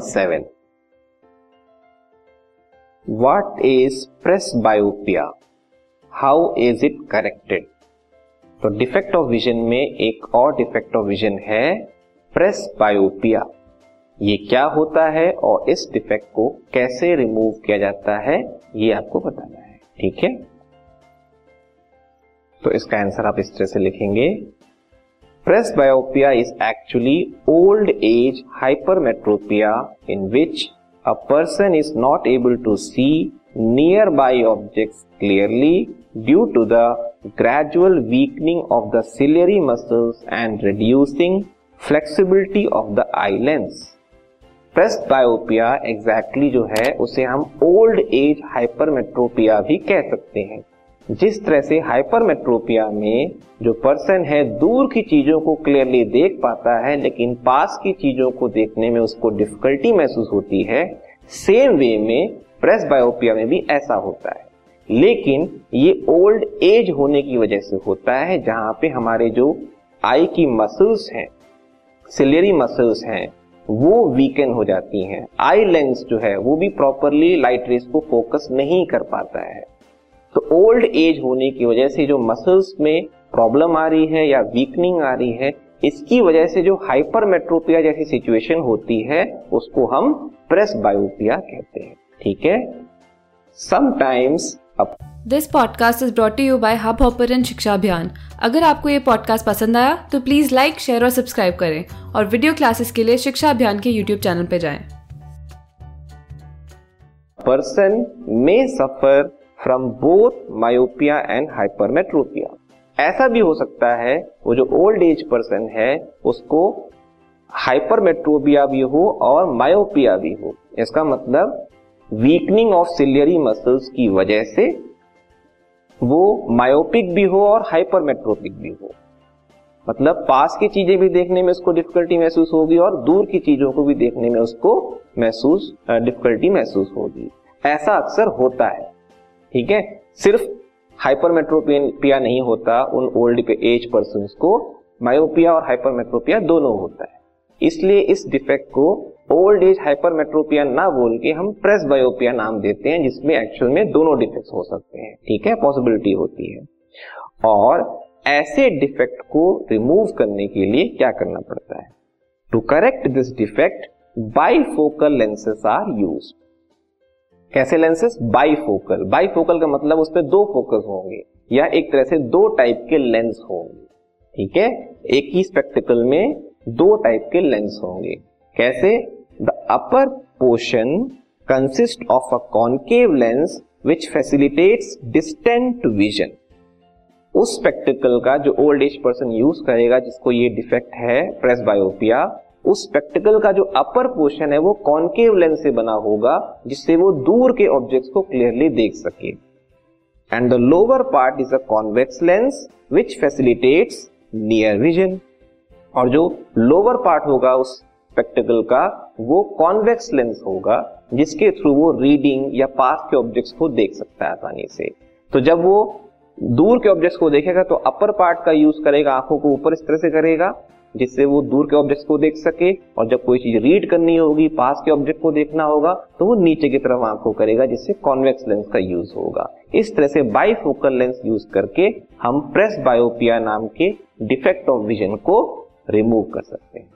Seven what is presbyopia how is it corrected तो defect of vision में एक और डिफेक्ट ऑफ़ विजन है प्रेस बायोपिया ये क्या होता है और इस डिफेक्ट को कैसे रिमूव किया जाता है, ये आपको बताना है। ठीक है? तो इसका आंसर आप इस तरह से लिखेंगे। Presbyopia is actually old age hypermetropia in which a person is not able to see nearby object clearly due to the gradual weakening of the ciliary muscle and reducing flexibility of the eye lens presbyopia exactly जो है, उसे हम old age hypermetropia भी कह सकते हैं। जिस तरह से हाइपरमेट्रोपिया में जो पर्सन है, दूर की चीज़ों को क्लियरली देख पाता है, लेकिन पास की चीज़ों को देखने में उसको डिफिकल्टी महसूस होती है सेम वे में प्रेस बायोपिया में भी ऐसा होता है। लेकिन ये ओल्ड एज होने की वजह से होता है, जहाँ पे हमारे जो आई की मसल्स हैं सिलेरी मसल्स हैं, वो वीकन हो जाती हैं। आई लेंस जो है, वो भी प्रॉपरली लाइट रेस को फोकस नहीं कर पाता है। तो ओल्ड एज होने की वजह से जो मसल्स में प्रॉब्लम आ रही है या वीकनिंग आ रही है इसकी वजह से जो हाइपरमेट्रोपिया जैसी सिचुएशन होती है उसको हम प्रेस बायोपिया कहते हैं। ठीक है? Sometimes this podcast is brought you by Hubhopper Shiksha Abhiyan अगर आपको ये पॉडकास्ट पसंद आया तो प्लीज़ लाइक शेयर और सब्सक्राइब करें और वीडियो क्लासेस के लिए शिक्षा अभियान के यूट्यूब चैनल पर जाएँ। पर्सन में suffer from both myopia and hypermetropia ऐसा भी हो सकता है, वो जो ओल्ड एज पर्सन है, उसको हाइपरमेट्रोपिया भी हो और मायोपिया भी हो। इसका मतलब वीकनिंग ऑफ़ सिलियरी मसल्स की वजह से वो मायोपिक भी हो और हाइपरमेट्रोपिक भी हो। मतलब पास की चीज़ें भी देखने में उसको डिफिकल्टी महसूस होगी और दूर की चीज़ों को भी देखने में उसको महसूस डिफिकल्टी महसूस होगी। ऐसा अक्सर होता है। ठीक है? सिर्फ़ हाइपरमेट्रोपिया नहीं होता, उन ओल्ड एज पर्सन को मायोपिया और हाइपरमेट्रोपिया दोनों होता है। इसलिए इस डिफेक्ट को ओल्ड एज हाइपरमेट्रोपिया ना बोल के हम प्रेस बायोपिया नाम देते हैं, जिसमें एक्चुअल में दोनों डिफेक्ट हो सकते हैं। ठीक है? पॉसिबिलिटी होती है। और ऐसे डिफेक्ट को रिमूव करने के लिए क्या करना पड़ता है? To correct this defect bifocal lenses are used कैसे लेंसेस बाईफोकल बाईफोकल का मतलब उस पर दो फोकस होंगे, या एक तरह से दो टाइप के लेंस होंगे, ठीक है? एक ही स्पेक्टिकल में दो टाइप के लेंस होंगे। कैसे? The upper portion consist of a concave lens which facilitates distant vision उस स्पेक्टिकल का जो ओल्ड एज पर्सन यूज़ करेगा, जिसको ये डिफेक्ट है प्रेस बायोपिया उस स्पेक्टिकल का जो अपर पोर्शन है, वो कॉन्केव लेंस से बना होगा, जिससे वो दूर के ऑब्जेक्ट्स को क्लियरली देख सके। And the lower part is a convex lens which facilitates near vision और जो लोअर पार्ट होगा उस स्पेक्टिकल का, वो कॉन्वेक्स लेंस होगा, जिसके थ्रू वो रीडिंग या पास के ऑब्जेक्ट्स को देख सकता है आसानी से। तो जब वो दूर के ऑब्जेक्ट्स को देखेगा तो अपर पार्ट का यूज़ करेगा, आँखों को ऊपर इस तरह से करेगा जिससे वो दूर के ऑब्जेक्ट को देख सके और जब कोई चीज़ रीड करनी होगी पास के ऑब्जेक्ट को देखना होगा तो वो नीचे की तरफ़ आँख को करेगा, जिससे कॉन्वेक्स लेंस का यूज़ होगा। इस तरह से बाईफोकल लेंस यूज़ करके हम प्रेस बायोपिया नाम के डिफेक्ट ऑफ़ विजन को रिमूव कर सकते हैं।